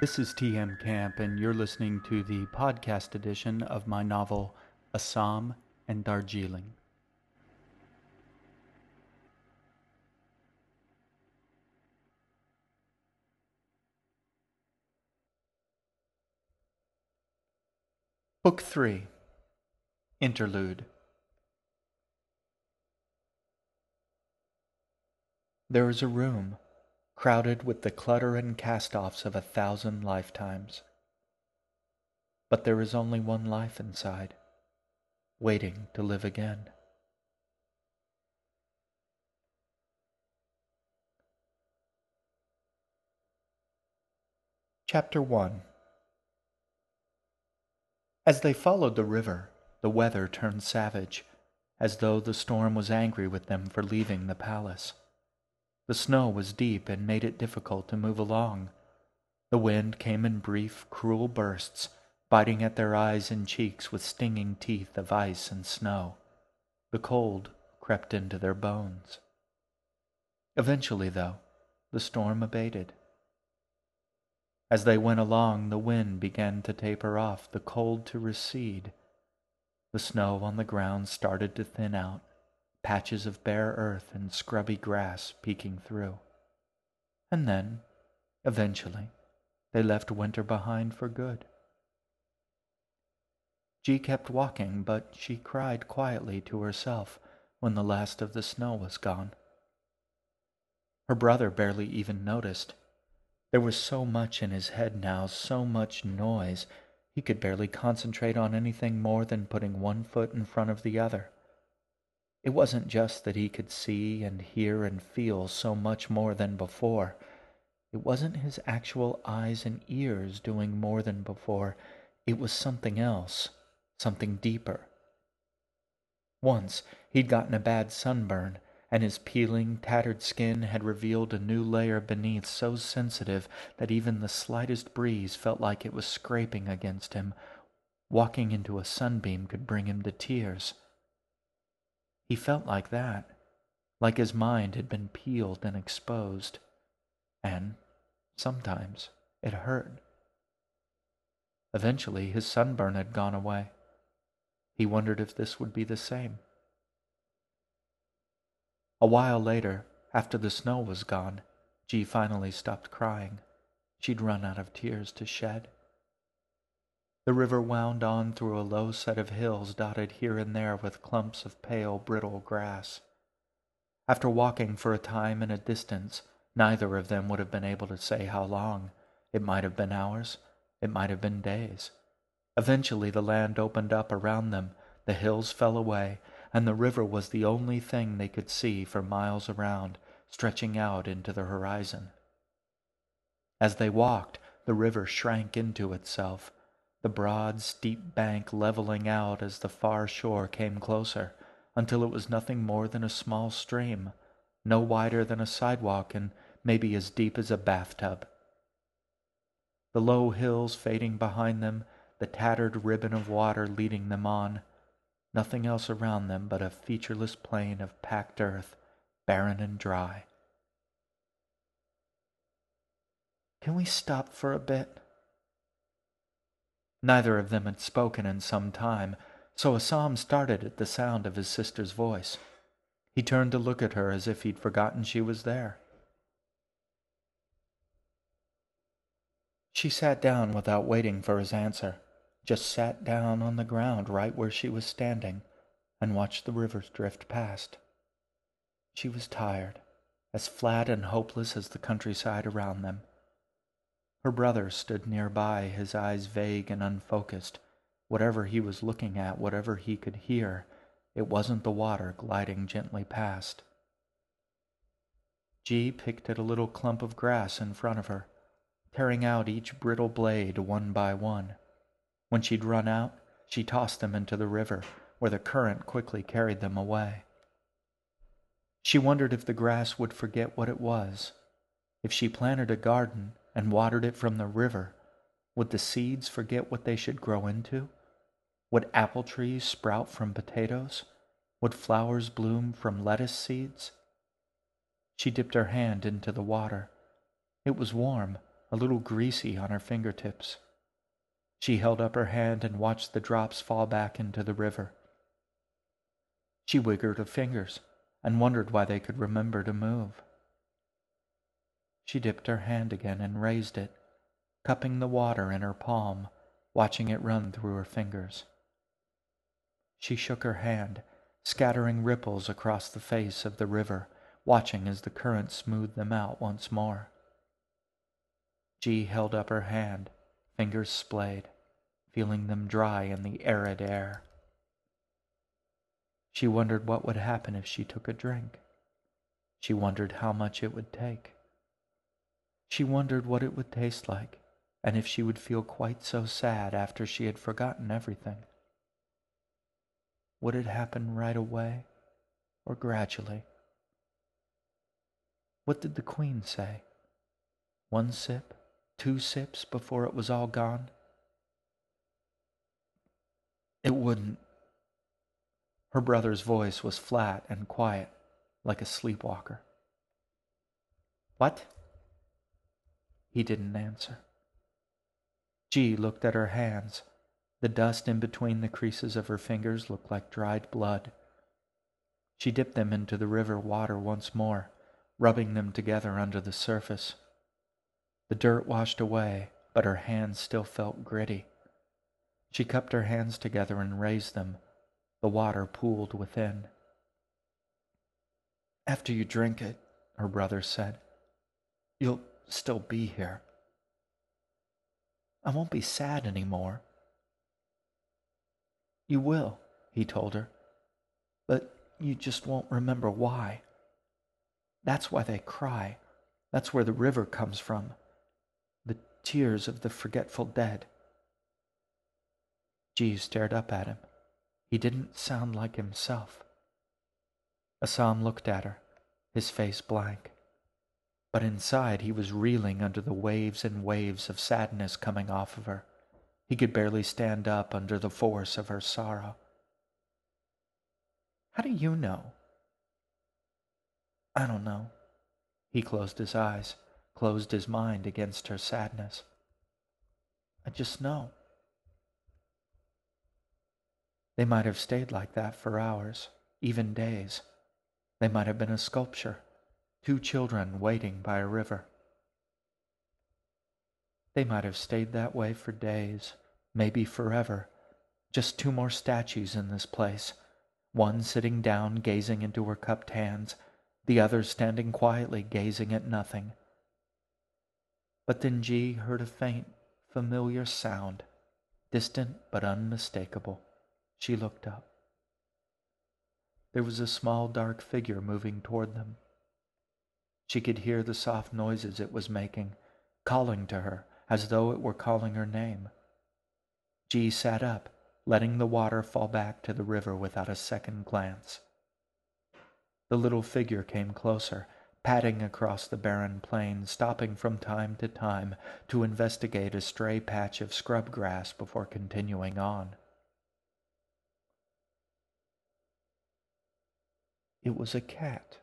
This is TM Camp, and you're listening to the podcast edition of my novel Assam and Darjeeling. Book 3 Interlude There is a room crowded with the clutter and cast offs of a thousand lifetimes. But there is only one life inside, waiting to live again. Chapter 1 As they followed the river, the weather turned savage, as though the storm was angry with them for leaving the palace. The snow was deep and made it difficult to move along. The wind came in brief, cruel bursts, biting at their eyes and cheeks with stinging teeth of ice and snow. The cold crept into their bones. Eventually, though, the storm abated. As they went along, the wind began to taper off, the cold to recede. The snow on the ground started to thin out, patches of bare earth and scrubby grass peeking through. And then, eventually, they left winter behind for good. G kept walking, but she cried quietly to herself when the last of the snow was gone. Her brother barely even noticed. There was so much in his head now, so much noise, he could barely concentrate on anything more than putting one foot in front of the other. It wasn't just that he could see and hear and feel so much more than before. It wasn't his actual eyes and ears doing more than before. It was something else, something deeper. Once he'd gotten a bad sunburn, and his peeling, tattered skin had revealed a new layer beneath so sensitive that even the slightest breeze felt like it was scraping against him. Walking into a sunbeam could bring him to tears. He felt like that, like his mind had been peeled and exposed, and sometimes it hurt. Eventually, his sunburn had gone away. He wondered if this would be the same. A while later, after the snow was gone, G finally stopped crying. She'd run out of tears to shed. The river wound on through a low set of hills dotted here and there with clumps of pale, brittle grass. After walking for a time in a distance, neither of them would have been able to say how long. It might have been hours, it might have been days. Eventually the land opened up around them, the hills fell away, and the river was the only thing they could see for miles around, stretching out into the horizon. As they walked, the river shrank into itself, the broad, steep bank leveling out as the far shore came closer, until it was nothing more than a small stream, no wider than a sidewalk and maybe as deep as a bathtub. The low hills fading behind them, the tattered ribbon of water leading them on, nothing else around them but a featureless plain of packed earth, barren and dry. Can we stop for a bit? Neither of them had spoken in some time, so Assam started at the sound of his sister's voice. He turned to look at her as if he'd forgotten she was there. She sat down without waiting for his answer, just sat down on the ground right where she was standing and watched the rivers drift past. She was tired, as flat and hopeless as the countryside around them. Her brother stood nearby, his eyes vague and unfocused. Whatever he was looking at, whatever he could hear, it wasn't the water gliding gently past. G picked at a little clump of grass in front of her, tearing out each brittle blade one by one. When she'd run out, she tossed them into the river, where the current quickly carried them away. She wondered if the grass would forget what it was. If she planted a garden, and watered it from the river, would the seeds forget what they should grow into? Would apple trees sprout from potatoes? Would flowers bloom from lettuce seeds? She dipped her hand into the water. It was warm, a little greasy on her fingertips. She held up her hand and watched the drops fall back into the river. She wiggled her fingers and wondered why they could remember to move. She dipped her hand again and raised it, cupping the water in her palm, watching it run through her fingers. She shook her hand, scattering ripples across the face of the river, watching as the current smoothed them out once more. G held up her hand, fingers splayed, feeling them dry in the arid air. She wondered what would happen if she took a drink. She wondered how much it would take. She wondered what it would taste like, and if she would feel quite so sad after she had forgotten everything. Would it happen right away or gradually? What did the Queen say? One sip, two sips before it was all gone? It wouldn't. Her brother's voice was flat and quiet, like a sleepwalker. What? He didn't answer. G looked at her hands. The dust in between the creases of her fingers looked like dried blood. She dipped them into the river water once more, rubbing them together under the surface. The dirt washed away, but her hands still felt gritty. She cupped her hands together and raised them. The water pooled within. After you drink it, her brother said, you'll still be here. I won't be sad anymore. You will, he told her, but you just won't remember why. That's why they cry. That's where the river comes from. The tears of the forgetful dead. Jeeves stared up at him. He didn't sound like himself. Assam looked at her, his face blank but inside he was reeling under the waves and waves of sadness coming off of her. He could barely stand up under the force of her sorrow. How do you know? I don't know. He closed his eyes, closed his mind against her sadness. I just know. They might have stayed like that for hours, even days. They might have been a sculpture two children waiting by a river. They might have stayed that way for days, maybe forever, just two more statues in this place, one sitting down gazing into her cupped hands, the other standing quietly gazing at nothing. But then G heard a faint, familiar sound, distant but unmistakable. She looked up. There was a small dark figure moving toward them. She could hear the soft noises it was making, calling to her as though it were calling her name. G sat up, letting the water fall back to the river without a second glance. The little figure came closer, padding across the barren plain, stopping from time to time to investigate a stray patch of scrub grass before continuing on. It was a cat.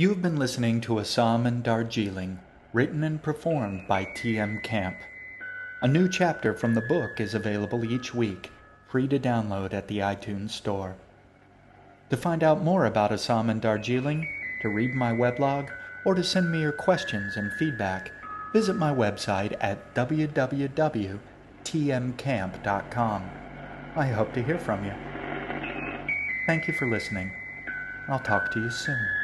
You have been listening to a Assam and Darjeeling, written and performed by T.M. Camp. A new chapter from the book is available each week, free to download at the iTunes Store. To find out more about Assam and Darjeeling, to read my weblog, or to send me your questions and feedback, visit my website at www.tmcamp.com. I hope to hear from you. Thank you for listening. I'll talk to you soon.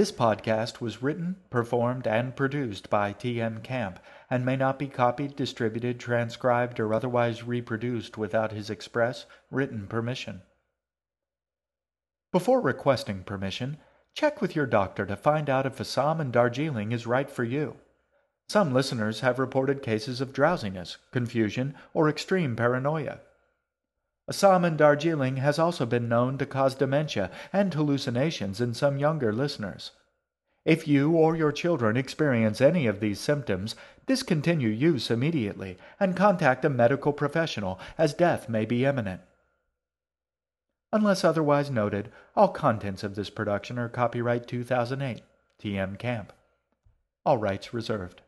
This podcast was written, performed, and produced by T.M. Camp and may not be copied, distributed, transcribed, or otherwise reproduced without his express written permission. Before requesting permission, check with your doctor to find out if Assam and Darjeeling is right for you. Some listeners have reported cases of drowsiness, confusion, or extreme paranoia. Assam Darjeeling has also been known to cause dementia and hallucinations in some younger listeners. If you or your children experience any of these symptoms, discontinue use immediately and contact a medical professional as death may be imminent. Unless otherwise noted, all contents of this production are copyright 2008, TM Camp. All rights reserved.